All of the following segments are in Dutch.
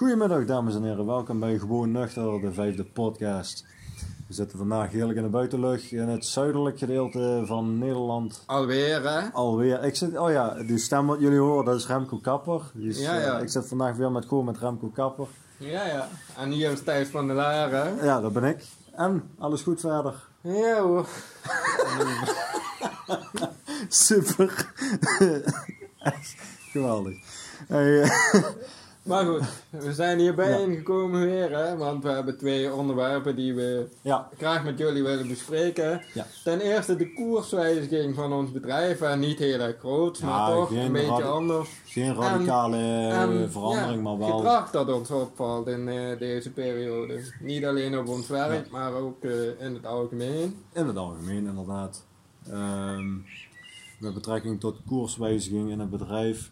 Goedemiddag dames en heren, welkom bij Gewoon Nuchter, de vijfde podcast. We zitten vandaag heerlijk in de buitenlucht in het zuidelijk gedeelte van Nederland. Alweer, hè? Alweer. Ik zit, oh ja, die stem wat jullie horen, dat is Remco Kapper. Is, Ja, ja. eh, ik zit vandaag weer met gewoon met Remco Kapper. Ja, ja. En hier is Thijs van der Laar, hè? Ja, dat ben ik. En, alles goed verder? Ja, hoor. Super. Geweldig. Hey, Maar goed, we zijn hier bijeengekomen weer, hè? Want we hebben twee onderwerpen die we ja, graag met jullie willen bespreken. Ja. Ten eerste de koerswijziging van ons bedrijf. En niet heel erg groot, maar Ja, toch een beetje anders. geen radicale eh, En, verandering, maar wel... gedrag dat ons opvalt in eh, deze periode. Niet alleen op ons werk, maar ook eh, in het algemeen. In het algemeen, inderdaad. Ehm, met betrekking tot koerswijziging in het bedrijf.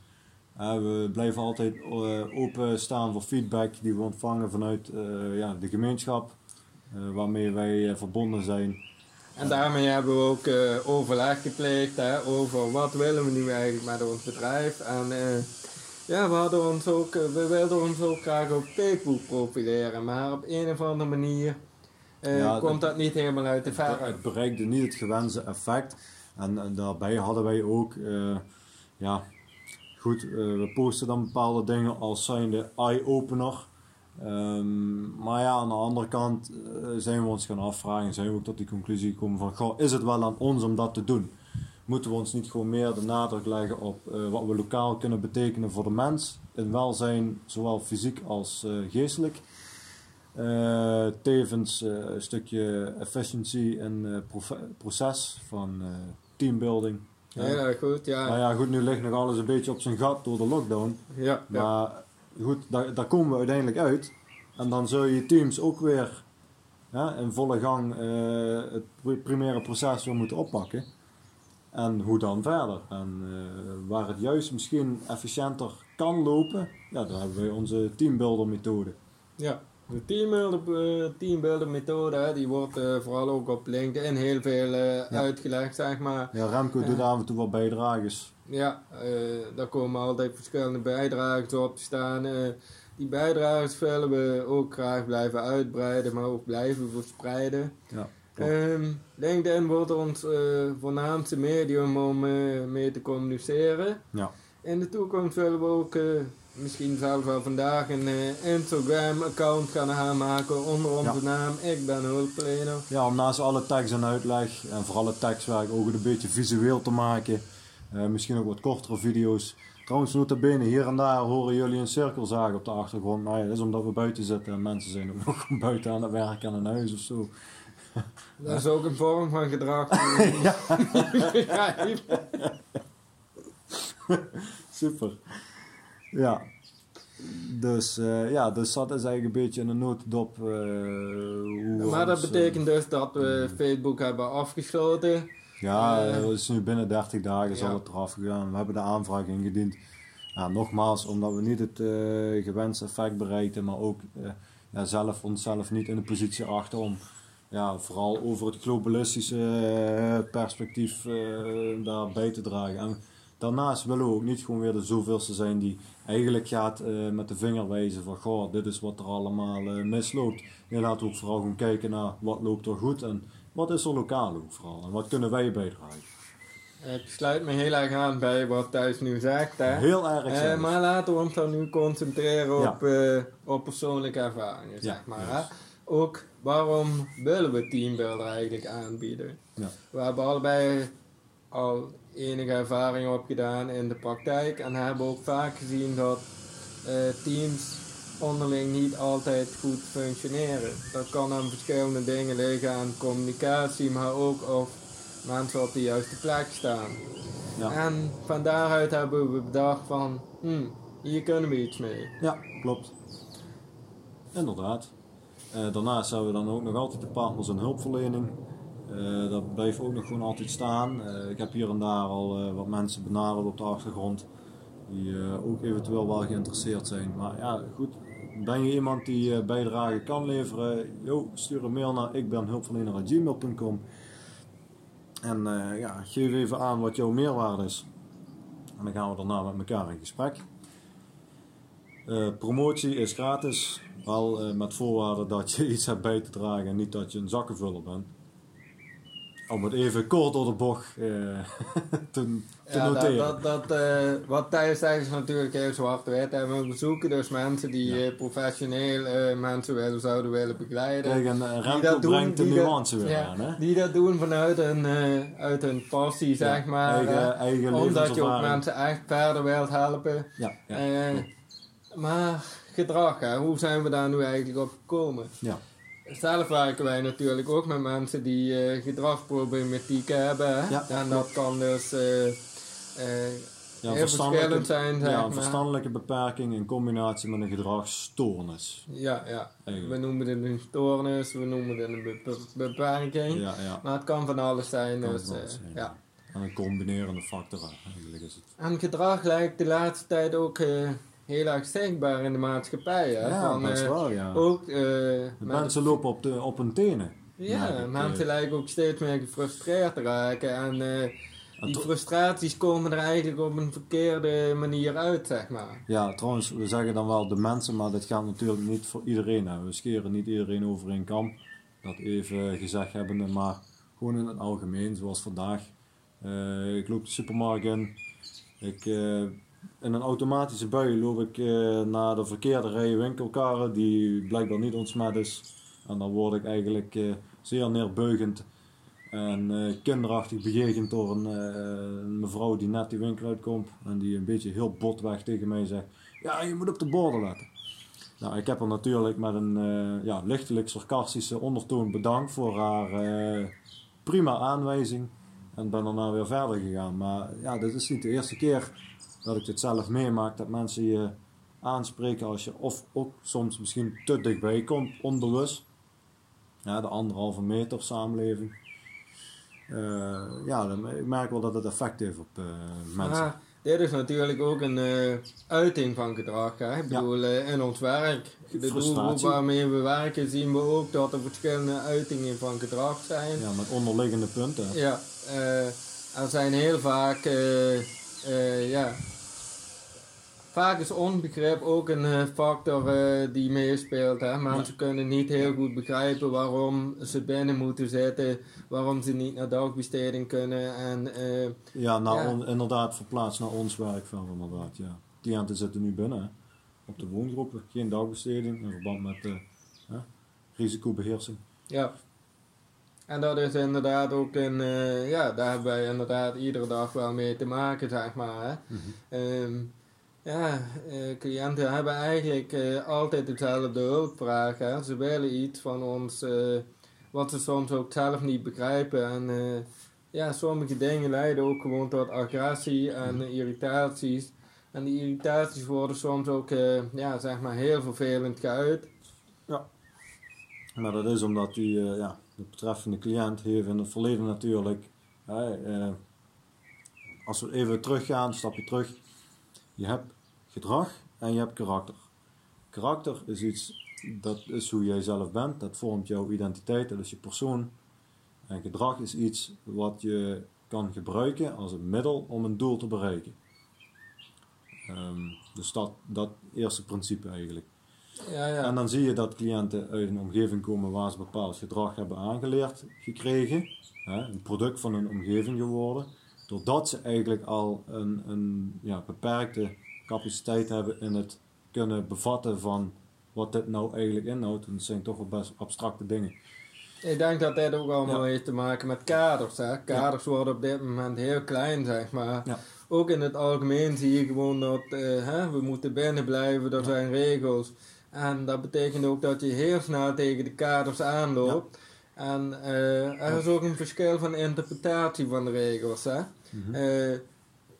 Eh, we blijven altijd uh, openstaan voor feedback die we ontvangen vanuit eh, ja, de gemeenschap eh, waarmee wij eh, verbonden zijn. En daarmee hebben we ook eh, overleg gepleegd hè, over wat willen we nu eigenlijk met ons bedrijf. En eh, ja, we, hadden ons ook, eh, we wilden ons ook graag op Facebook profileren, maar op een of andere manier eh, Ja, komt dat niet helemaal uit de verf. Het bereikte niet het gewenste effect. En, en daarbij hadden wij ook, eh, ja, goed, eh, we posten dan bepaalde dingen als zijnde eye-opener. Ehm, maar ja, aan de andere kant eh, zijn we ons gaan afvragen, zijn we ook tot die conclusie gekomen van, goh, is het wel aan ons om dat te doen? Moeten we ons niet gewoon meer de nadruk leggen op eh, wat we lokaal kunnen betekenen voor de mens, in welzijn, zowel fysiek als geestelijk? Tevens een stukje efficiency en proces van teambuilding. Heel erg goed, Nou ja. ja, goed, nu ligt nog alles een beetje op zijn gat door de lockdown. ja, ja. Maar goed, daar, daar komen we uiteindelijk uit. En dan zul je teams ook weer ja, in volle gang eh, het pri- primaire proces weer moeten oppakken. En hoe dan verder? En eh, waar het juist misschien efficiënter kan lopen, ja, daar hebben wij onze teambuilder methode. ja. De teambuilder, eh, teambuilder methode, die wordt eh, vooral ook op LinkedIn heel veel eh, uitgelegd, zeg maar. Ja, Remco doet af en toe wat bijdrages. Ja, daar komen altijd verschillende bijdragen op te staan. Die bijdragen willen we ook graag blijven uitbreiden, maar ook blijven verspreiden. Ja. Ehm LinkedIn wordt ons eh, voornaamste medium om mee te communiceren. ja. In de toekomst willen we ook misschien zelfs wel vandaag een eh, Instagram-account gaan aanmaken onder onze Ja. naam. Ik ben hulpverlener. Ja, om naast alle tekst en uitleg en vooral het tekstwerk ook een beetje visueel te maken. Eh, misschien ook wat kortere video's. Trouwens, nota bene, hier en daar horen jullie een cirkelzaag op de achtergrond. Nou ja, dat is omdat we buiten zitten en mensen zijn ook nog buiten aan het werk aan een huis of zo. Dat is ook een vorm van gedrag. Ja, Super. Ja. Dus, eh, ja, dus dat is eigenlijk een beetje in een notendop eh, hoe Maar dat ons, eh, betekent dus dat we Facebook hebben afgesloten. Ja, dat is nu binnen 30 dagen ja. het eraf gegaan. We hebben de aanvraag ingediend. Ja, nogmaals, omdat we niet het gewenste effect bereikten, maar ook ja, zelf onszelf niet in de positie achter om ja, vooral over het globalistische perspectief eh, daar bij te dragen. En daarnaast willen we ook niet gewoon weer de zoveelste zijn die eigenlijk gaat eh, met de vinger wijzen van goh, dit is wat er allemaal eh, misloopt. Nee, laten we ook vooral gewoon kijken naar wat loopt er goed en wat is er lokaal ook vooral en wat kunnen wij bijdragen. Ik sluit me heel erg aan bij wat Thijs nu zegt. Hè. Heel erg zelfs. maar laten we ons dan nu concentreren Ja. op, op persoonlijke ervaringen, Ja, zeg maar. Hè. Ook waarom willen we Teambuilder eigenlijk aanbieden? Ja. We hebben allebei al enige ervaring opgedaan in de praktijk en hebben ook vaak gezien dat eh, teams onderling niet altijd goed functioneren. Dat kan aan verschillende dingen liggen, aan communicatie, maar ook of mensen op de juiste plek staan. Ja. En van daaruit hebben we bedacht van, hmm, hier kunnen we iets mee. Ja, klopt. Inderdaad. Eh, daarnaast hebben we dan ook nog altijd de partners en hulpverlening. Eh, dat blijft ook nog gewoon altijd staan. Eh, ik heb hier en daar al eh, wat mensen benaderd op de achtergrond. Die ook eventueel wel geïnteresseerd zijn. Maar ja, goed. Ben je iemand die bijdrage kan leveren? Yo, stuur een mail naar ikbenhulpverlener.gmail.com En ja, geef even aan wat jouw meerwaarde is. En dan gaan we daarna met elkaar in gesprek. Promotie is gratis, wel met voorwaarde dat je iets hebt bij te dragen en niet dat je een zakkenvuller bent. Om het even kort door de bocht eh, te, te Ja, noteren. dat, dat, dat, eh, wat zegt is natuurlijk heel zwart-wit. En we zoeken dus mensen die Ja. eh, professioneel mensen willen, zouden willen begeleiden. Kijk, en Remco dat doen, brengt de die dat- nuance weer ja, aan. Hè? Die dat doen vanuit een, eh, uit een passie, zeg maar. eigen, eigen omdat je ook mensen echt verder wilt helpen. Maar gedrag, hè, hoe zijn we daar nu eigenlijk op gekomen? ja. Zelf werken wij natuurlijk ook met mensen die eh gedragsproblematiek hebben. Ja, en dat kan dus eh, eh, Ja, heel verschillend zijn. Zeg ja, een verstandelijke beperking in combinatie met een gedragsstoornis. Ja, ja. We noemen het een stoornis, we noemen het een be- be- beperking. Ja, ja. Maar het kan van alles zijn. Kan Dus, van alles zijn, ja. En een combinerende factor eigenlijk is het. En gedrag lijkt de laatste tijd ook heel erg zichtbaar in de maatschappij. Hè? Ja, Van, best eh, wel, ja. Ook, eh, De mensen lopen op, de, op hun tenen. Ja, ik, mensen eh. lijken ook steeds meer gefrustreerd te raken. En eh, die frustraties komen er eigenlijk op een verkeerde manier uit, zeg maar. Ja, trouwens, we zeggen dan wel de mensen, maar dit gaat natuurlijk niet voor iedereen. Hè. We scheren niet iedereen over één kam. Dat even gezegd hebbende, maar gewoon in het algemeen, zoals vandaag. Eh, ik loop de supermarkt in. Ik, eh, in een automatische bui loop ik eh, naar de verkeerde rij winkelkarren, die blijkbaar niet ontsmet is. En dan word ik eigenlijk eh, zeer neerbuigend en eh, kinderachtig bejegend door een, mevrouw die net die winkel uitkomt. En die een beetje heel botweg tegen mij zegt: Ja, je moet op de borden letten. Nou, ik heb haar natuurlijk met een ja, lichtelijk sarcastische ondertoon bedankt voor haar prima aanwijzing. En ben daarna weer verder gegaan. Maar ja, dit is niet de eerste keer dat ik dit zelf meemaak. Dat mensen je aanspreken als je of ook soms misschien te dichtbij komt, onbewust. Ja, de anderhalve meter samenleving. Eh, ja, ik merk wel dat het effect heeft op eh, mensen. Maar dit is natuurlijk ook een eh, uiting van gedrag. Hè? Ik Ja. bedoel, eh, in ons werk, de doelgroep waarmee we werken, zien we ook dat er verschillende uitingen van gedrag zijn. Ja, met onderliggende punten. Ja, er zijn heel vaak, eh, ja, vaak is onbegrip ook een eh, factor eh, die meespeelt. Hè? Mensen kunnen niet heel goed begrijpen waarom ze binnen moeten zitten, waarom ze niet naar dagbesteding kunnen. En, Ja, nou, Ja. on- inderdaad, verplaatst naar ons werkveld inderdaad, ja. Cliënten zitten nu binnen, hè. op de woongroepen. Geen dagbesteding in verband met eh, risicobeheersing. ja. En dat is inderdaad ook een, eh, ja, daar hebben wij inderdaad iedere dag wel mee te maken, zeg maar. Hè? Ehm, ja, eh, cliënten hebben eigenlijk eh, altijd dezelfde hulpvraag. Hè? Ze willen iets van ons wat ze soms ook zelf niet begrijpen. En ja, sommige dingen leiden ook gewoon tot agressie en eh, irritaties. En die irritaties worden soms ook ja, zeg maar heel vervelend geuit. Maar dat is omdat eh, ja, de betreffende cliënt heeft in het verleden natuurlijk, eh, als we even teruggaan, stapje terug, je hebt gedrag en je hebt karakter. Karakter is iets, dat is hoe jij zelf bent, dat vormt jouw identiteit, dat is je persoon. En gedrag is iets wat je kan gebruiken als een middel om een doel te bereiken. Ehm, dus dat, dat eerste principe eigenlijk. Ja, ja. En dan zie je dat cliënten uit een omgeving komen waar ze bepaald gedrag hebben aangeleerd gekregen. Hè, een product van hun omgeving geworden. Doordat ze eigenlijk al een, een ja, beperkte capaciteit hebben in het kunnen bevatten van wat dit nou eigenlijk inhoudt. En dat zijn toch wel best abstracte dingen. Ik denk dat dit ook allemaal Ja. heeft te maken met kaders. Hè? Kaders worden op dit moment heel klein, zeg maar. Ja. Ook in het algemeen zie je gewoon dat eh, hè, we moeten binnen blijven, er zijn regels. En dat betekent ook dat je heel snel tegen de kaders aanloopt. En eh, er is ook een verschil van interpretatie van de regels. Hè? Mhm. Eh,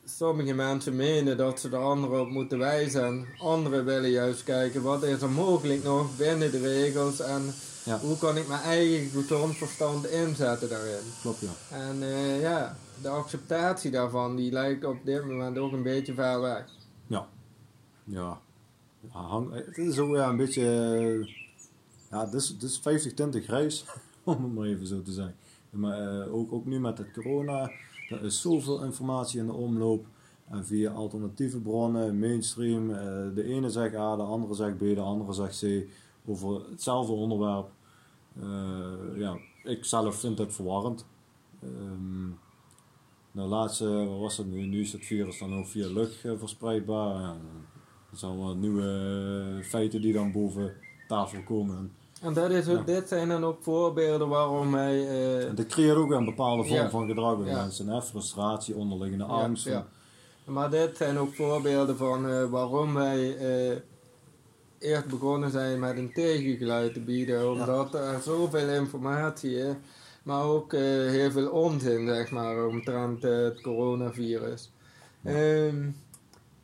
sommige mensen menen dat ze de anderen op moeten wijzen. Anderen willen juist kijken wat is er mogelijk nog binnen de regels. En Ja. hoe kan ik mijn eigen gezond verstand inzetten daarin. Klopt ja. En eh, ja, de acceptatie daarvan die lijkt op dit moment ook een beetje ver weg. Ja. Ja. Het is ook ja, een beetje. eh, Ja, het is, het is 50-20 reis, om het maar even zo te zeggen. Maar eh, ook, ook nu met het corona, er is zoveel informatie in de omloop. En via alternatieve bronnen, mainstream, eh, de ene zegt A, de andere zegt B, de andere zegt C, over hetzelfde onderwerp. Ja, ik zelf vind het verwarrend. De laatste, wat was het nu? Nu is het virus dan ook via lucht verspreidbaar. Er zijn wel nieuwe feiten die dan boven tafel komen. En dat is, Ja. dit zijn dan ook voorbeelden waarom wij... eh, En dat creëert ook een bepaalde vorm Ja. van gedrag bij Ja. mensen. Hè? Frustratie, onderliggende angst. ja. Maar dit zijn ook voorbeelden van eh, waarom wij eh, eerst begonnen zijn met een tegengeluid te bieden. Omdat er zoveel informatie is, maar ook eh, heel veel onzin, zeg maar, omtrent eh, het coronavirus. Ehm,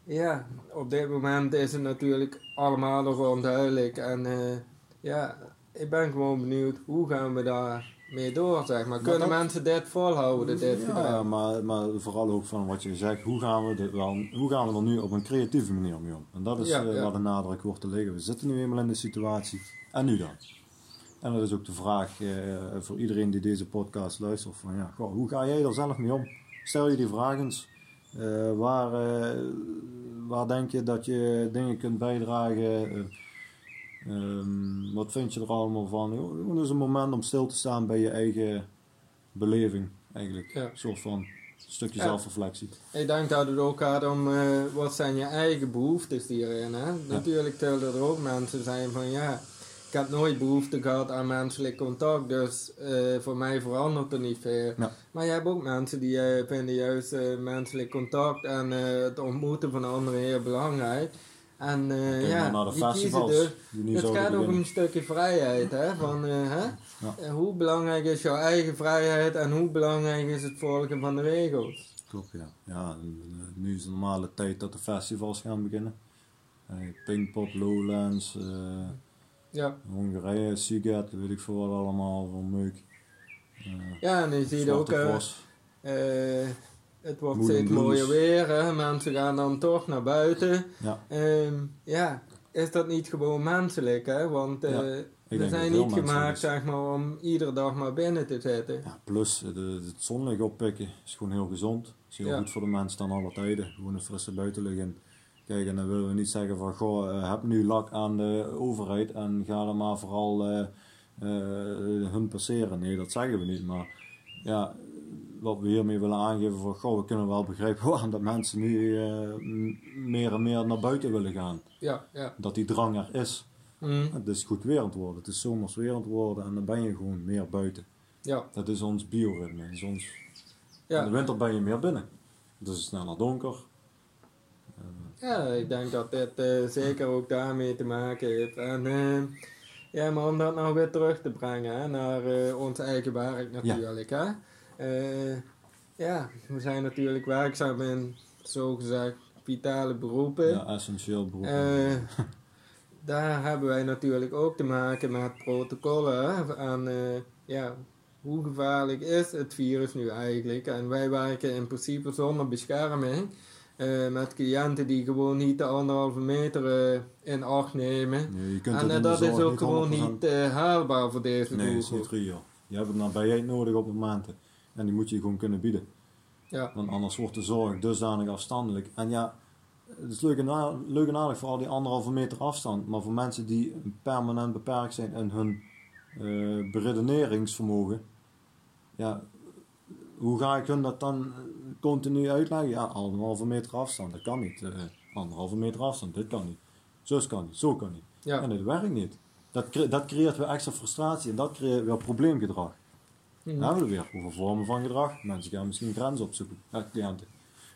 ja, op dit moment is het natuurlijk allemaal nog onduidelijk. En eh, ja, ik ben gewoon benieuwd, hoe gaan we daar mee door, zeg maar. Kunnen dat- mensen dit volhouden, dit Ja, maar, maar vooral ook van wat je zegt, hoe gaan, we dit wel, hoe gaan we er nu op een creatieve manier mee om? En dat is Ja, eh, ja. waar de nadruk hoort te liggen. We zitten nu eenmaal in de situatie. En nu dan? En dat is ook de vraag eh, voor iedereen die deze podcast luistert: van, ja, goh, hoe ga jij er zelf mee om? Stel je die vraag eens. Eh, waar, eh, waar denk je dat je dingen kunt bijdragen? Eh, ehm, wat vind je er allemaal van? Gewoon eens een moment om stil te staan bij je eigen beleving, eigenlijk. Ja. Een soort van stukje Ja. zelfreflectie. Ik denk dat het ook gaat om wat zijn je eigen behoeftes hierin. Hè? Natuurlijk zullen er ook mensen zijn van ja, ik heb nooit behoefte gehad aan menselijk contact, dus eh, voor mij verandert er niet veel. Ja. Maar je hebt ook mensen die eh, vinden juist eh, menselijk contact en het ontmoeten van anderen heel belangrijk. En ja, naar de die kiezen festivals dus. die Het gaat ook om een stukje vrijheid. Hè? Van, hè? Ja. Hoe belangrijk is jouw eigen vrijheid en hoe belangrijk is het volgen van de regels? Klopt, ja. ja nu is de normale tijd dat de festivals gaan beginnen. Pinkpop, Lowlands, Ja. Hongarije, Siget, weet ik veel wat allemaal voor meuk. Eh, Ja, en je ziet ook, eh, het wordt Moody steeds mooier weer, hè? mensen gaan dan toch naar buiten. Ja, Ehm, ja, is dat niet gewoon menselijk, hè? Want Ja, we dat zijn niet gemaakt, is. zeg maar, om iedere dag maar binnen te zitten. ja, plus de, het zonlicht oppikken is gewoon heel gezond. is heel goed voor de mensen dan alle tijden. Gewoon een frisse buitenlucht in. Kijk, en dan willen we niet zeggen van, goh, eh, heb nu lak aan de overheid en ga er maar vooral eh, eh, hun passeren. Nee, dat zeggen we niet, maar ja, wat we hiermee willen aangeven van, goh, we kunnen wel begrijpen waarom dat mensen nu meer en meer naar buiten willen gaan. Ja, ja. Dat die drang er is. Mm, Het is goed weer aan het worden, het is zomers weer aan het worden en dan ben je gewoon meer buiten. ja, Dat is ons bioritme. is ons... In de ja. winter ben je meer binnen. Het is sneller donker. Ja, ik denk dat dit eh, zeker ook daarmee te maken heeft. En eh, ja, maar om dat nou weer terug te brengen hè, naar eh, ons eigen werk natuurlijk. Hè? Ja, we zijn natuurlijk werkzaam in zogezegd vitale beroepen. Ja, essentieel beroep. Eh, daar hebben wij natuurlijk ook te maken met protocollen. En ja, hoe gevaarlijk is het virus nu eigenlijk? En wij werken in principe zonder bescherming. Eh, met cliënten die gewoon niet de anderhalve meter eh, in acht nemen. Nee, je kunt En eh, dat is ook gewoon 100% niet haalbaar voor deze Nee, dat is niet reëel. Je hebt een nabijheid nodig op momenten. En die moet je gewoon kunnen bieden. Ja, Want anders wordt de zorg dusdanig afstandelijk. En ja, het is leuk en, leuk en aardig voor al die anderhalve meter afstand. Maar voor mensen die permanent beperkt zijn in hun beredeneringsvermogen. Ja, hoe ga ik hun dat dan eh, continu uitleggen? Ja, anderhalve meter afstand, dat kan niet. Eh, anderhalve meter afstand, dit kan niet. Zus kan niet, zo kan niet. ja. En dit werkt niet. Dat, cre- dat creëert weer extra frustratie en dat creëert weer probleemgedrag. Mhm. Dan hebben we weer over vormen van gedrag. Mensen gaan misschien grenzen opzoeken, ja, cliënten.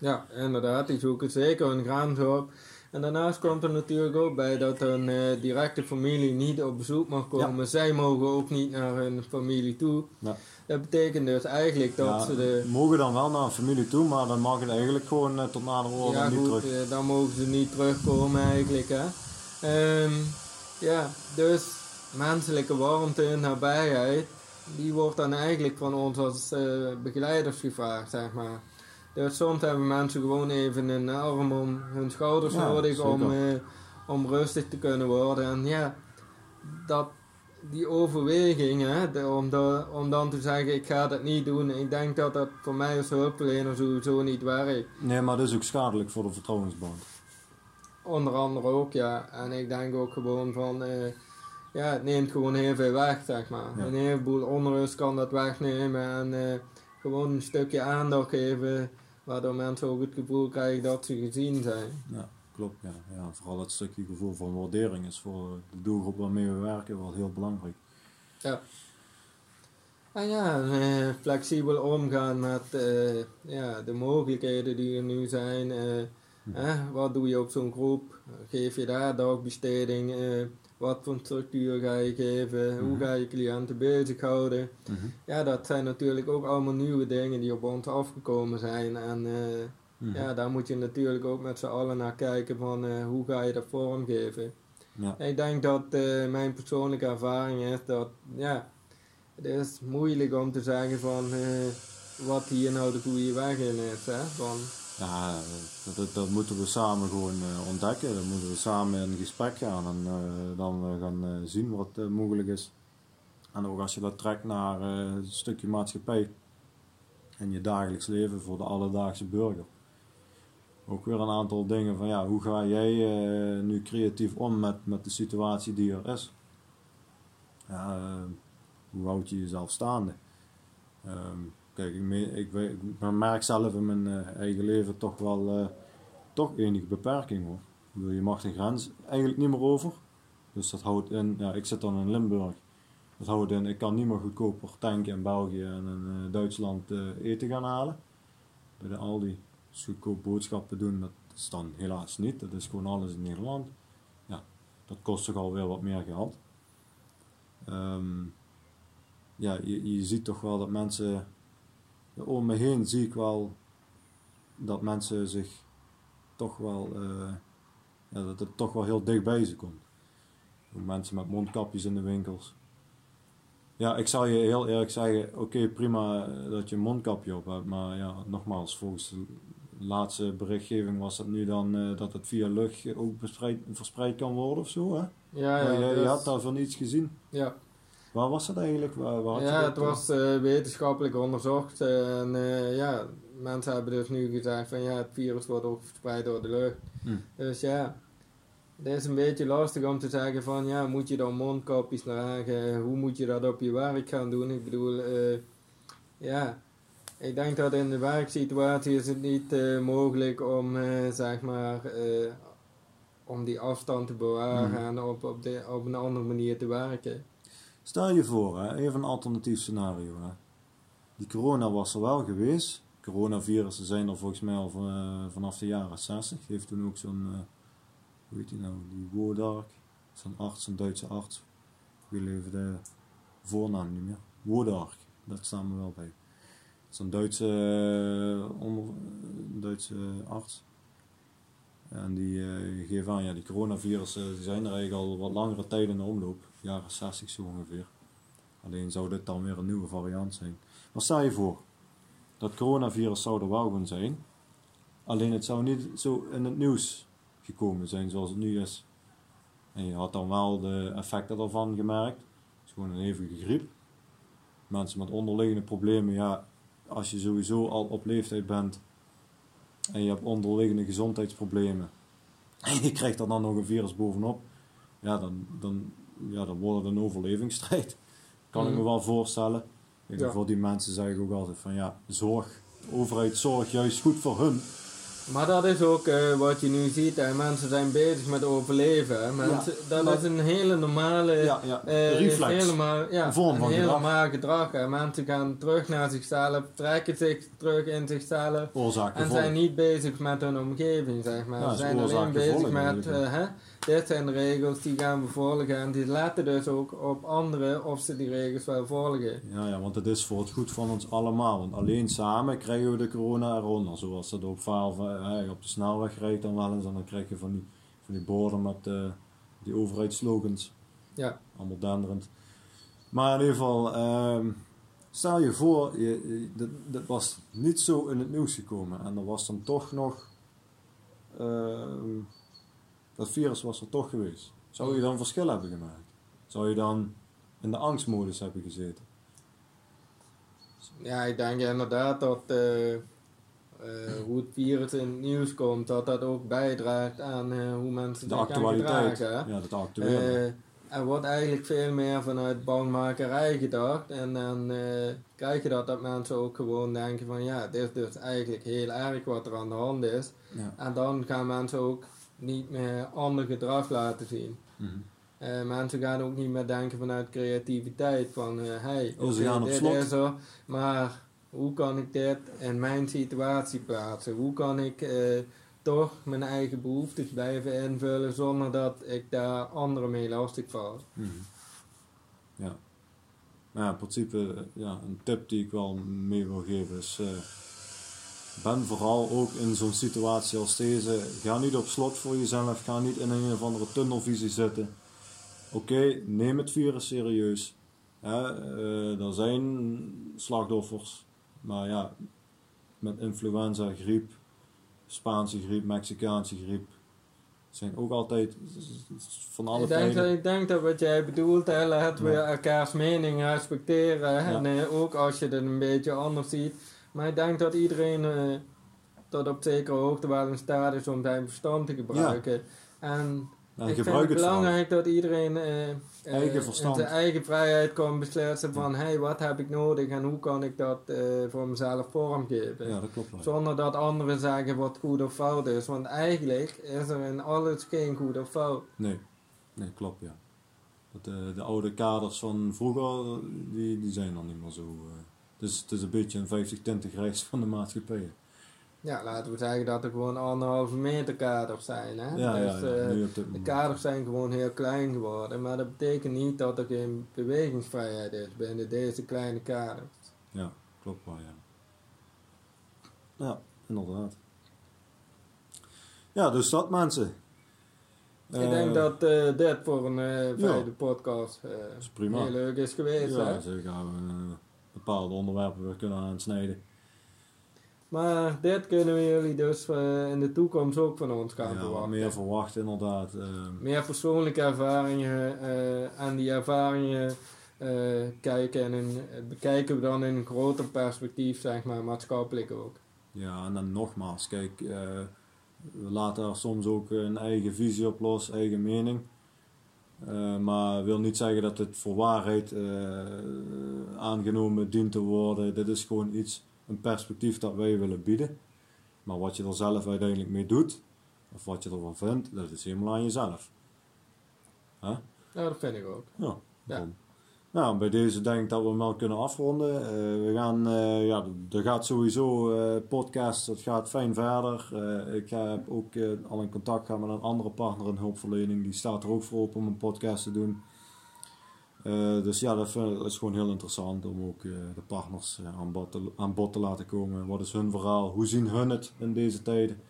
Ja, inderdaad, die zoeken zeker hun grens op. En daarnaast komt er natuurlijk ook bij dat hun eh, directe familie niet op bezoek mag komen. Zij mogen ook niet naar hun familie toe. Ja. Dat betekent dus eigenlijk dat Ja, ze de... mogen dan wel naar een familie toe, maar dan mag het eigenlijk gewoon eh, tot na de oorlog Ja niet goed, terug. eh, dan mogen ze niet terugkomen eigenlijk. Hè. Ehm, ja, dus menselijke warmte en nabijheid, die wordt dan eigenlijk van ons als eh, begeleiders gevraagd, zeg maar. Dus soms hebben mensen gewoon even een arm om hun schouders Ja, nodig zeker. om rustig te kunnen worden. En ja, dat die overweging, hè, de- om, de- om dan te zeggen ik ga dat niet doen, ik denk dat dat voor mij als hulpverlener sowieso niet werkt. Nee, maar dat is ook schadelijk voor de vertrouwensband. Onder andere ook, ja. En ik denk ook gewoon van, eh, ja, het neemt gewoon heel veel weg, zeg maar. Ja. Een heleboel onrust kan dat wegnemen en eh, gewoon een stukje aandacht geven, waardoor mensen ook het gevoel krijgen dat ze gezien zijn. Ja, klopt. Ja. Ja, vooral dat stukje gevoel van waardering is voor de doelgroep waarmee we werken wel heel belangrijk. En ja, en, eh, flexibel omgaan met eh, ja, de mogelijkheden die er nu zijn. eh, hè, wat doe je op zo'n groep? Geef je daar dagbesteding? eh, wat voor structuur ga je geven? Hoe Mhm. ga je cliënten bezighouden? Mhm. Ja, dat zijn natuurlijk ook allemaal nieuwe dingen die op ons afgekomen zijn. En Mhm. ja, daar moet je natuurlijk ook met z'n allen naar kijken van eh, hoe ga je dat vormgeven. Ja. Ik denk dat eh, mijn persoonlijke ervaring is dat, ja, het is moeilijk om te zeggen van eh, wat hier nou de goede weg in is. Hè? Van, Ja, dat, dat, moeten we samen gewoon ontdekken. Dan moeten we samen in gesprek gaan en dan gaan zien wat mogelijk is. En ook als je dat trekt naar een stukje maatschappij en je dagelijks leven voor de alledaagse burger. Ook weer een aantal dingen van ja, hoe ga jij eh, nu creatief om met, met de situatie die er is? Eh, hoe houd je jezelf staande? Ehm, kijk, ik, ik, merk zelf in mijn eh, eigen leven toch wel toch enige beperking hoor. Je mag de grens eigenlijk niet meer over. Dus dat houdt in, ja, ik zit dan in Limburg. Dat houdt in, ik kan niet meer goedkoper tanken in België en Duitsland eten gaan halen. Bij de Aldi. Dus goedkoop boodschappen doen, dat is dan helaas niet. Dat is gewoon alles in Nederland. Ja, dat kost toch alweer wat meer geld. Ehm, ja, je, je ziet toch wel dat mensen om me heen zie ik wel dat mensen zich toch wel, eh, ja, dat het toch wel heel dichtbij ze komt. Mensen met mondkapjes in de winkels. Ja, ik zal je heel eerlijk zeggen, oké prima dat je een mondkapje op hebt, maar ja, nogmaals, volgens laatste berichtgeving was dat nu dan eh, dat het via lucht ook verspreid, verspreid kan worden of zo, hè? ja, ja, jij, dus- je had daarvan iets gezien. ja. Waar was dat eigenlijk? Waar, waar had je ja, het was eh, wetenschappelijk onderzocht. en eh, ja, mensen hebben dus nu gezegd van ja, het virus wordt ook verspreid door de lucht. Hm. Dus ja, het is een beetje lastig om te zeggen van ja, moet je dan mondkapjes dragen? Hoe moet je dat op je werk gaan doen? Ik bedoel, eh, ja, ik denk dat in de werksituatie is het niet eh, mogelijk om eh, zeg maar eh, om die afstand te bewaren Mhm. en op, op, de, op een andere manier te werken. Stel je voor, hè, even een alternatief scenario. Hè. Die corona was er wel geweest. Coronavirussen zijn er volgens mij al van, vanaf de jaren 60. Die heeft toen ook zo'n, hoe heet die nou, die Wodark. Zo'n arts, een Duitse arts. Ik weet even de voornaam niet meer. Wodark, dat staan we wel bij. Zo'n Duitse, eh, onder, een Duitse arts. En die eh geeft aan, ja, die coronavirussen die zijn er eigenlijk al wat langere tijd in de omloop. Jaren 60 zo ongeveer. Alleen zou dit dan weer een nieuwe variant zijn. Maar stel je voor, dat coronavirus zou er wel zijn. Alleen het zou niet zo in het nieuws gekomen zijn zoals het nu is. En je had dan wel de effecten daarvan gemerkt. Het is gewoon een hevige griep. Mensen met onderliggende problemen, ja, als je sowieso al op leeftijd bent en je hebt onderliggende gezondheidsproblemen en je krijgt er dan nog een virus bovenop, ja, dan, dan, ja, dan wordt het een overlevingsstrijd. Kan ik me Mhm. wel voorstellen. En Ja. Voor die mensen zeg ik ook altijd van ja, zorg, overheid zorgt juist goed voor hun. Maar dat is ook eh, wat je nu ziet. Hè. Mensen zijn bezig met overleven. Mensen, dat maar- is een hele normale... Ja, ja, eh, reflex. Is helemaal, ja, Een vorm van gedrag. normaal gedrag. Hè. Mensen gaan terug naar zichzelf, trekken zich terug in zichzelf. Oorzaak En gevolg. zijn niet bezig met hun omgeving, zeg maar. Ze zijn alleen bezig gevolg met, eh, hè, dit zijn de regels, die gaan we volgen. En die letten dus ook op anderen of ze die regels wel volgen. Ja, ja, want het is voor het goed van ons allemaal. Want alleen samen krijgen we de corona eronder. Zoals dat op vaal eh, op de snelweg rijdt dan wel eens. En dan krijg je van die, van die borden met eh, die overheidsslogans. Ja. Allemaal denderend. Maar in ieder geval, ehm, stel je voor, je, je- dat, dat was niet zo in het nieuws gekomen. En er was dan toch nog, ehm, dat virus was er toch geweest. Zou je dan verschil hebben gemaakt? Zou je dan in de angstmodus hebben gezeten. Ja, ik denk inderdaad dat eh, eh, hoe het virus in het nieuws komt, dat dat ook bijdraagt aan eh, hoe mensen De gaan actualiteit. hè. Ja, dat actuele. Eh, er wordt eigenlijk veel meer vanuit bangmakerij gedacht. En dan krijg je dat dat mensen ook gewoon denken van ja, dit is dus eigenlijk heel erg wat er aan de hand is. ja. En dan gaan mensen ook niet meer ander gedrag laten zien. Eh, mensen gaan ook niet meer denken vanuit creativiteit van hey, Oh, ze gaan op dit slot. is er, maar hoe kan ik dit in mijn situatie plaatsen? Hoe kan ik eh, toch mijn eigen behoeftes blijven invullen zonder dat ik daar anderen mee lastig val? Mhm. Ja. Ja, in principe, eh, ja, een tip die ik wel mee wil geven is, eh, ben vooral ook in zo'n situatie als deze, ga niet op slot voor jezelf, ga niet in een of andere tunnelvisie zitten. Oké, neem het virus serieus. Hè, er zijn slachtoffers, maar ja, met influenza, griep, Spaanse griep, Mexicaanse griep, zijn ook altijd van alle Ik denk, dat, tijden. ik denk dat wat jij bedoelt, hè, laten we Ja. elkaars mening respecteren. En eh, ook als je het een beetje anders ziet. Maar ik denk dat iedereen eh, tot op zekere hoogte wel in staat is om zijn verstand te gebruiken. En Ja, ik vind gebruik het het belangrijk dat iedereen eh, Eigen verstand. zijn eigen vrijheid kan beslissen van hey, wat heb ik nodig en hoe kan ik dat eh, voor mezelf vormgeven. Ja, dat klopt wel. Zonder dat anderen zeggen wat goed of fout is. Want eigenlijk is er in alles geen goed of fout. Nee, nee klopt ja. Dat de, de oude kaders van vroeger, die, die zijn dan niet meer zo. dus het is een beetje een 50-20 reis van de maatschappij. Ja, laten we zeggen dat er gewoon anderhalve meter kaders zijn. Hè? Ja, dus, ja. eh, de kaders zijn gewoon heel klein geworden. Maar dat betekent niet dat er geen bewegingsvrijheid is binnen deze kleine kaders. Ja, klopt wel ja. Ja, inderdaad. Ja, dus dat mensen. ik Eh, denk dat eh, dit voor een eh ja. vijfde podcast eh, is prima. heel leuk is geweest. Ja, Hè? zo gaan we eh, bepaalde onderwerpen weer kunnen aansnijden. Maar dit kunnen we jullie dus eh, in de toekomst ook van ons gaan Ja, verwachten. meer verwacht inderdaad. eh, meer persoonlijke ervaringen eh en die ervaringen eh, kijken en in, bekijken we dan in een groter perspectief, zeg maar, maatschappelijk ook. Ja, en dan nogmaals, kijk, we laten er soms ook een eigen visie op los, eigen mening. Maar wil niet zeggen dat het voor waarheid aangenomen dient te worden. Dit is gewoon iets, een perspectief dat wij willen bieden. Maar wat je er zelf uiteindelijk mee doet, of wat je ervan vindt, dat is helemaal aan jezelf. Ja, dat vind ik ook. Ja. Nou, bij deze denk ik dat we hem wel kunnen afronden. Eh, we gaan, eh, ja, er gaat sowieso eh podcast, het gaat fijn verder. Ik heb ook al in contact gehad met een andere partner in hulpverlening. Die staat er ook voor open om een podcast te doen. Eh, dus ja, dat, vind dat is gewoon heel interessant om ook eh, de partners eh, aan, bod te, aan bod te laten komen. Wat is hun verhaal? Hoe zien hun het in deze tijden?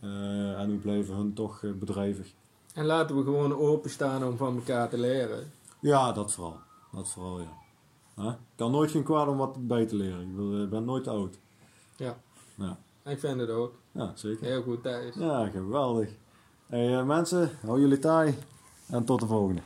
En hoe blijven hun toch bedrijvig? En laten we gewoon openstaan om van elkaar te leren. Ja, dat vooral. Dat vooral, ja. Hè? Kan nooit geen kwaad om wat bij te leren. Ik ben nooit te oud. Ja. Ja, Ik vind het ook. ja zeker. Heel goed thuis. Ja, geweldig. Hey, mensen, hou jullie taai. En tot de volgende.